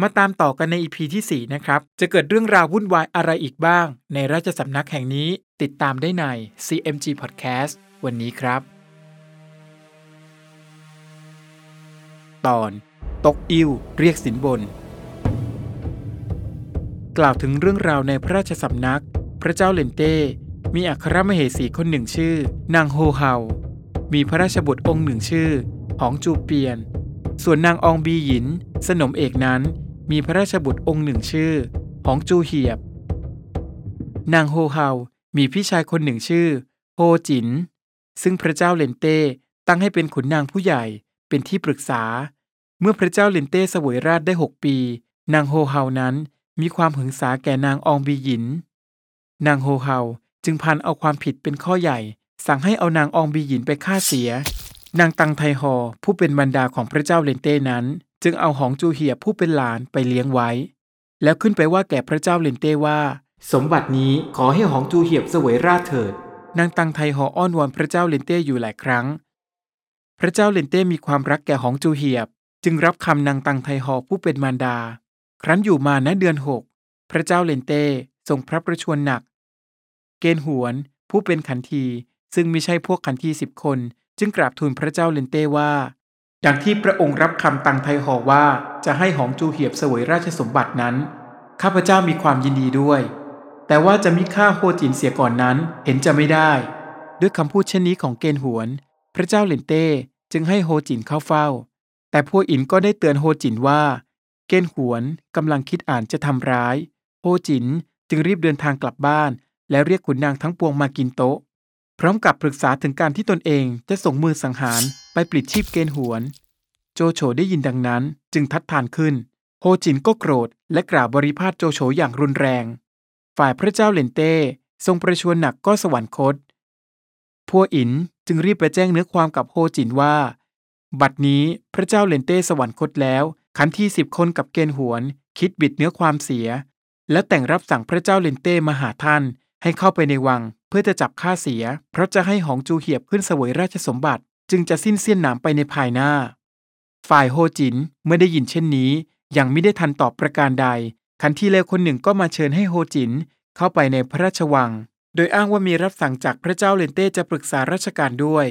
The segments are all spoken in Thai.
มาตามต่อกันใน EP ที่ 4 นะครับ จะเกิดเรื่องราววุ่นวายอะไรอีกบ้าง ในราชสำนักแห่งนี้ติดตามได้ใน CMG Podcast วันนี้ครับ ตอนตกอิวเรียกสินบน กล่าวถึงเรื่องราวในพระราชสำนัก พระเจ้าเลนเต้ มีอัครมเหสีคนหนึ่งชื่อ นางโฮเฮา มีพระราชบุตรองค์หนึ่งชื่อหองจูเปียน ส่วนนางอองบีหยิน สนมเอกนั้น มีพระราชบุตรองค์หนึ่งชื่อ หองจูเหียบ นางโฮเฮา มีพี่ชายคนหนึ่งชื่อ โฮจิน ซึ่งพระเจ้าเลนเต้ตั้งให้เป็นขุนนางผู้ใหญ่เป็นที่ปรึกษา เมื่อพระเจ้าเลนเต้เสวยราชได้หกปี นางโฮเฮานั้นมีความหึงสาแก่นางอองบีหยิน นางโฮเฮาจึงพันเอาความผิดเป็นข้อใหญ่ สั่งให้เอานางอองบีหยินไปฆ่าเสีย นางตังไทฮอผู้เป็นมารดาของพระเจ้าเลนเต้นั้น จึงเอาหองจูเหียบผู้เป็นหลานไปเลี้ยงไว้ แล้วขึ้นไปว่าแก่พระเจ้าเลนเต้ว่า สมบัตินี้ขอให้หองจูเหียบเสวยราชเถิดนางตังไทฮออ้อนวอนพระเจ้าเลนเต้อยู่หลายครั้ง พระเจ้าเลนเต้มีความรักแก่หองจูเหียบ จึงรับคำนางตังไทฮอผู้เป็นมารดา ครั้นอยู่มาณเดือนหกพระเจ้าเลนเต้ทรงพระประชวรหนัก เกณฑ์หวนผู้เป็นขันทีซึ่งไม่ใช่พวกขันทีสิบคน จึงกราบทูลพระเจ้าเลนเต้ว่า ดังที่พระองค์รับคำตังไทฮอว่าจะให้หองจูเหียบเสวยราชสมบัตินั้น ข้าพเจ้ามีความยินดีด้วย แต่ว่าจะมิฆ่าโฮจินเสียก่อนนั้นเห็นจะไม่ได้ ด้วยคำพูดเช่นนี้ของเกณฑ์หวน พระเจ้าเลนเต้จึงให้โฮจินเข้าเฝ้า แต่พัวอิ๋นก็ได้เตือนโฮจินว่า เกียนหวนกำลังคิดอ่านจะทำร้าย โฮจินจึงรีบเดินทางกลับบ้าน แล้วเรียกขุนนางทั้งปวงมากินโต๊ะ พร้อมกับปรึกษาถึงการที่ตนเองจะส่งมือสังหาร ไปปลิดชีพเกียนหวน โจโฉได้ยินดังนั้นจึงทัดทานขึ้น โฮจินก็โกรธและกล่าวบริภาษโจโฉอย่างรุนแรง ฝ่ายพระเจ้าเลนเต้ทรงประชวรหนักก็สวรรคตพัวอินจึงรีบไปแจ้งเนื้อความกับโฮจินว่า บัดนี้พระเจ้าเลนเต้สวรรคตแล้วขันที่สิบคนกับเกียนหวน คิดบิดเนื้อความเสีย และแต่งรับสั่งพระเจ้าเลนเต้มาหาท่าน ให้เข้าไปในวัง เพื่อจะจับฆ่าเสีย เพราะจะให้หองจูเหียบขึ้นเสวยราชสมบัติ จึงจะสิ้นเสี้ยนหนามไปในภายหน้า ฝ่ายโฮจินเมื่อได้ยินเช่นนี้ยังไม่ได้ทันตอบประการใดขันทีเลวคนหนึ่งก็มาเชิญให้โฮจินเข้าไปในพระราชวัง โดยอ้างว่ามีรับสั่งจากพระเจ้าเลนเต้จะปรึกษาราชการด้วย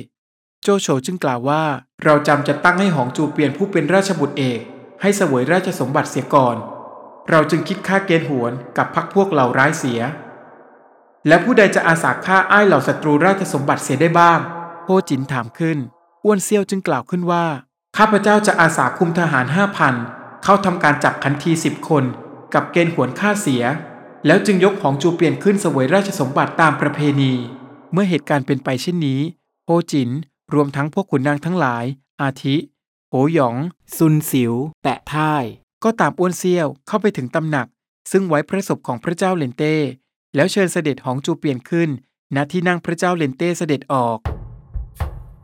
โจโฉจึงกล่าวว่า เราจำจะตั้งให้หองจูเปียนผู้เป็นราชบุตรเอก ให้เสวยราชสมบัติเสียก่อน เราจึงคิดฆ่าเกณฑ์หวนกับพักพวกเหล่าร้ายเสีย และผู้ใดจะอาสาฆ่าอ้ายเหล่าศัตรูราชสมบัติเสียได้บ้าง โฮจินถามขึ้น อ้วนเซียวจึงกล่าวขึ้นว่า ข้าพเจ้าจะอาสาคุมทหารห้าพันเข้าทำการจับคันทีสิบคน กับเกณฑ์หวนฆ่าเสีย แล้วจึงยกของจูเปลี่ยนขึ้นเสวยราชสมบัติตามประเพณี เมื่อเหตุการณ์เป็นไปเช่นนี้โฮจินรวมทั้งพวกขุนนางทั้งหลาย อาทิโหหยอง ซุนสิวแตะท่าย ก็ตามอ้วนเซียวเข้าไปถึงตำหนัก ซึ่งไว้พระศพของพระเจ้าเลนเต้ แล้วเชิญเสด็จหองจูเปลี่ยนขึ้นณที่นั่งพระเจ้าเลนเต้เสด็จออก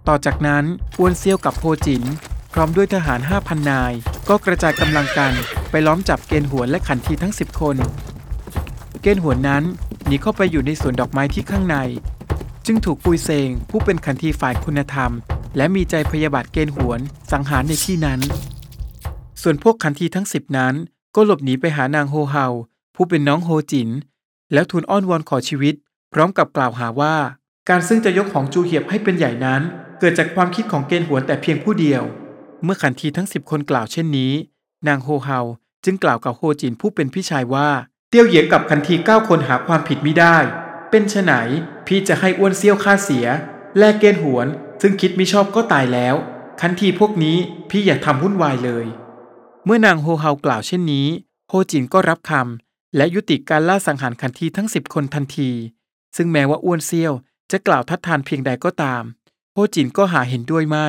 ต่อจากนั้นอ้วนเซียวกับโฮจิน พร้อมด้วยทหาร 5,000 นาย ก็กระจายกำลังกันไปล้อมจับเกณฑ์หวนและขันทีทั้ง 10 คน เกณฑ์หวนนั้นหนีเข้าไปอยู่ในสวนดอกไม้ที่ข้างใน จึงถูกปุยเซงผู้เป็นขันทีฝ่ายคุณธรรม และมีใจพยาบาทเกณฑ์หวนสังหารในที่นั้น ส่วนพวกขันทีทั้งสิบนั้น ก็หลบหนีไปหานางโฮเฮาผู้เป็นน้องโฮจิน แล้วทูลอ้อนวอนขอชีวิต พร้อมกับกล่าวหาว่า การซึ่งจะยกของจูเหียบให้เป็นใหญ่นั้น เกิดจากความคิดของเกณฑ์หวนแต่เพียงผู้เดียว เมื่อขันทีทั้งสิบคนกล่าวเช่นนี้ นางโฮเฮาจึงกล่าวกับโฮจินผู้เป็นพี่ชายว่า เตี้ยวเหยียงกับขันทีเก้าคนหาความผิดไม่ได้ เป็นไฉนพี่จะให้อ้วนเซี่ยวฆ่าเสีย แลกเกณฑ์หวน ซึ่งคิดไม่ชอบก็ตายแล้ว ขันทีพวกนี้พี่อย่าทำวุ่นวายเลย เมื่อนางโฮเฮากล่าวเช่นนี้ โฮจินก็รับคำและยุติการล่าสังหารขันทีทั้งสิบคนทันที ซึ่งแม้ว่าอ้วนเซี่ยวจะกล่าวทัดทานเพียงใดก็ตาม โฮจินก็หาเห็นด้วยไม่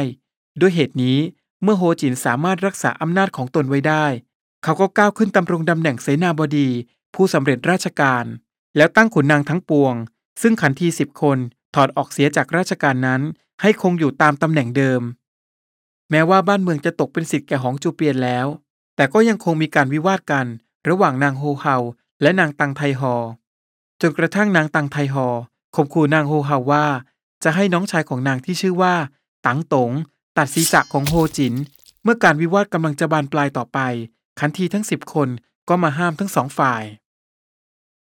ด้วยเหตุนี้เมื่อโฮจินสามารถรักษาอำนาจของตนไว้ได้ เขาก็ก้าวขึ้นตำรงตำแหน่งเสนาบดี ผู้สำเร็จราชการ แล้วตั้งขุนนางทั้งปวง ซึ่งขันทีสิบคนถอดออกเสียจากราชการนั้น ให้คงอยู่ตามตำแหน่งเดิม แม้ว่าบ้านเมืองจะตกเป็นสิทธิ์แก่หองจูเปียนแล้ว แต่ก็ยังคงมีการวิวาทกัน ระหว่างนางโฮเฮาและนางตังไทฮอจนกระทั่งนางตังไทฮอข่มขู่นางโฮเฮาว่า จะให้น้องชายของนางที่ชื่อว่า ตังตง ตัดศีรษะของโฮจิน เมื่อการวิวาทกำลังจะบานปลายต่อไป ขันทีทั้งสิบคนก็มาห้ามทั้งสองฝ่าย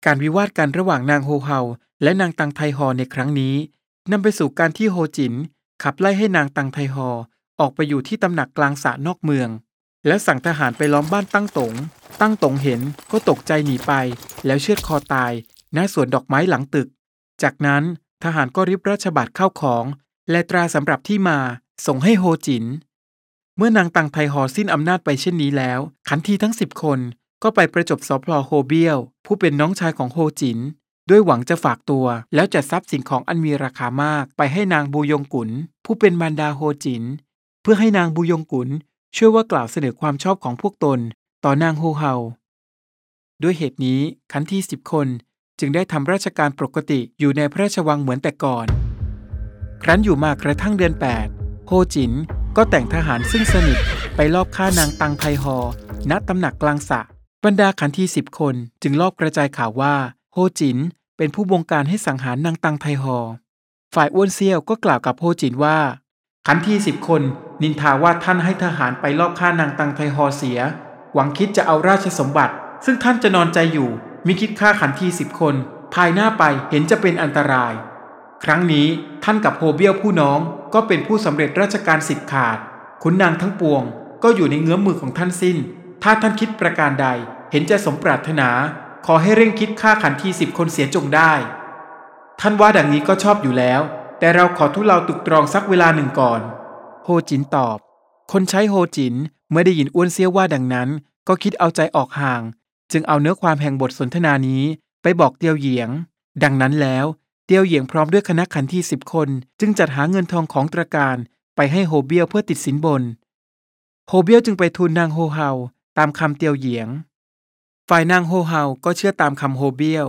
การวิวาทกันระหว่างนางโฮเฮาและนางตังไทฮอในครั้งนี้นำไปสู่การที่โฮจิน ขับไล่ให้นางตังไทฮอออกไปอยู่ที่ตำหนักกลางสระนอกเมือง และสั่งทหารไปล้อมบ้านตั้งตง ตั้งตงเห็นก็ตกใจหนีไป แล้วเชือดคอตายณสวนดอกไม้หลังตึก จากนั้น ทหารก็ริบราชบาตรเข้าของ และตราสำหรับที่มา ส่งให้โฮจิน เมื่อนางตังไทฮอสิ้นอำนาจไปเช่นนี้แล้ว ขันทีทั้งสิบคนก็ไปประจบสอพลอโฮเบียว ผู้เป็นน้องชายของโฮจิน ด้วยหวังจะฝากตัว แล้วจัดทรัพย์สินของอันมีราคามากไปให้นางบูยงกุนผู้เป็นมารดาโฮจิน เพื่อให้นางบูยงกุนช่วยว่ากล่าวเสนอความชอบของพวกตน ต่อนางโฮเฮาด้วยเหตุนี้ขันทีสิบคน จึงได้ทำราชการปกติอยู่ในพระราชวังเหมือนแต่ก่อน ครั้นอยู่มากระทั่งเดือน 8 โฮจินก็แต่งทหารซึ่งสนิทไปลอบฆ่านางตังไทฮอ ณตำหนักกลางสระบรรดาขันทีสิบคนจึงลอบกระจายข่าวว่า โฮจินเป็นผู้บงการให้สังหารนางตังไทฮอ ฝ่ายอ้วนเซียวก็กล่าวกับโฮจินว่า ขันทีสิบคนนินทาว่าท่านให้ทหารไปลอบฆ่านางตังไทฮอเสีย หวังคิดจะเอาราชสมบัติ ซึ่งท่านจะนอนใจอยู่ มิคิดฆ่าขันทีสิบคน ภายหน้าไปเห็นจะเป็นอันตราย ครั้งนี้ท่านกับโฮเบียวผู้น้องก็เป็นผู้สำเร็จราชการสิทธิ์ขาด ขุนนางทั้งปวง ก็อยู่ในเงื้อมมือของท่านสิ้น ถ้าท่านคิดประการใดเห็นจะสมปรารถนา ขอให้เร่งคิดฆ่าขันทีสิบคนเสียจงได้ ท่านว่าดังนี้ก็ชอบอยู่แล้ว แต่เราขอทุเลาตุกตรองสักเวลาหนึ่งก่อน โฮจินตอบ คนใช้โฮจินเมื่อได้ยินอ้วนเซียวว่าดังนั้น ก็คิดเอาใจออกห่าง จึงเอาเนื้อความแห่งบทสนทนานี้ไปบอกเตียวเหยียง ดังนั้นแล้วเตียวเหยียงพร้อมด้วยคณะขันที่สิบคน จึงจัดหาเงินทองของตราการไปให้โฮเบียวเพื่อติดสินบน โฮเบียวจึงไปทูลนางโฮเฮาตามคำเตียวเหยียง ฝ่ายนางโฮเฮาก็เชื่อตามคำโฮเบียว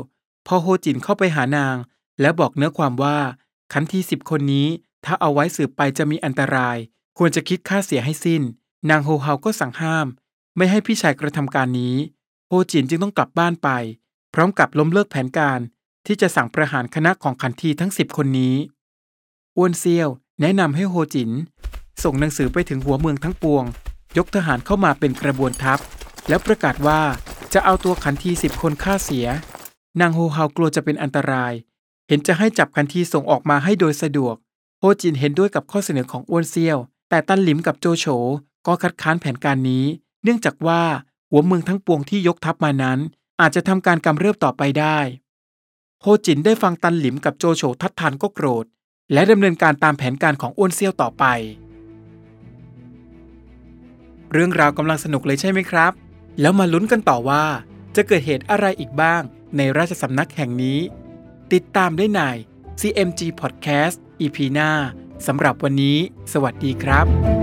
พอโฮจินเข้าไปหานาง แล้วบอกเนื้อความว่าขันที่สิบคนนี้ถ้าเอาไว้สืบไปจะมีอันตราย ควรจะคิดค่าเสียให้สิ้น นางโฮเฮาก็สั่งห้าม ไม่ให้พี่ชายกระทำการนี้ โฮจินจึงต้องกลับบ้านไป พร้อมกับล้มเลิกแผนการที่จะสั่งประหารคณะของขันทีทั้งสิบคนนี้อ้วนเซียวแนะนำให้โฮจิน ส่งหนังสือไปถึงหัวเมืองทั้งปวง ยกทหารเข้ามาเป็นกระบวนทัพ แล้วประกาศว่าจะเอาตัวขันทีสิบคนฆ่าเสีย นางโฮเฮากลัวจะเป็นอันตราย เห็นจะให้จับขันทีส่งออกมาให้โดยสะดวก โฮจินเห็นด้วยกับข้อเสนอของอ้วนเซียว แต่ตันหลิมกับโจโฉก็คัดค้านแผนการนี้ เนื่องจากว่า หัวเมืองทั้งปวงที่ยกทัพมานั้น อาจจะทำการกำเริบต่อไปได้ โฮจินได้ฟังตันหลิมกับโจโฉทัดทานก็โกรธ และดำเนินการตามแผนการของอ้วนเซียวต่อไป เรื่องราวกำลังสนุกเลยใช่ไหมครับ แล้วมาลุ้นกันต่อว่า จะเกิดเหตุอะไรอีกบ้าง ในราชสำนักแห่งนี้ ติดตามได้ใน CMG Podcast EP หน้าสำหรับวันนี้ สวัสดีครับ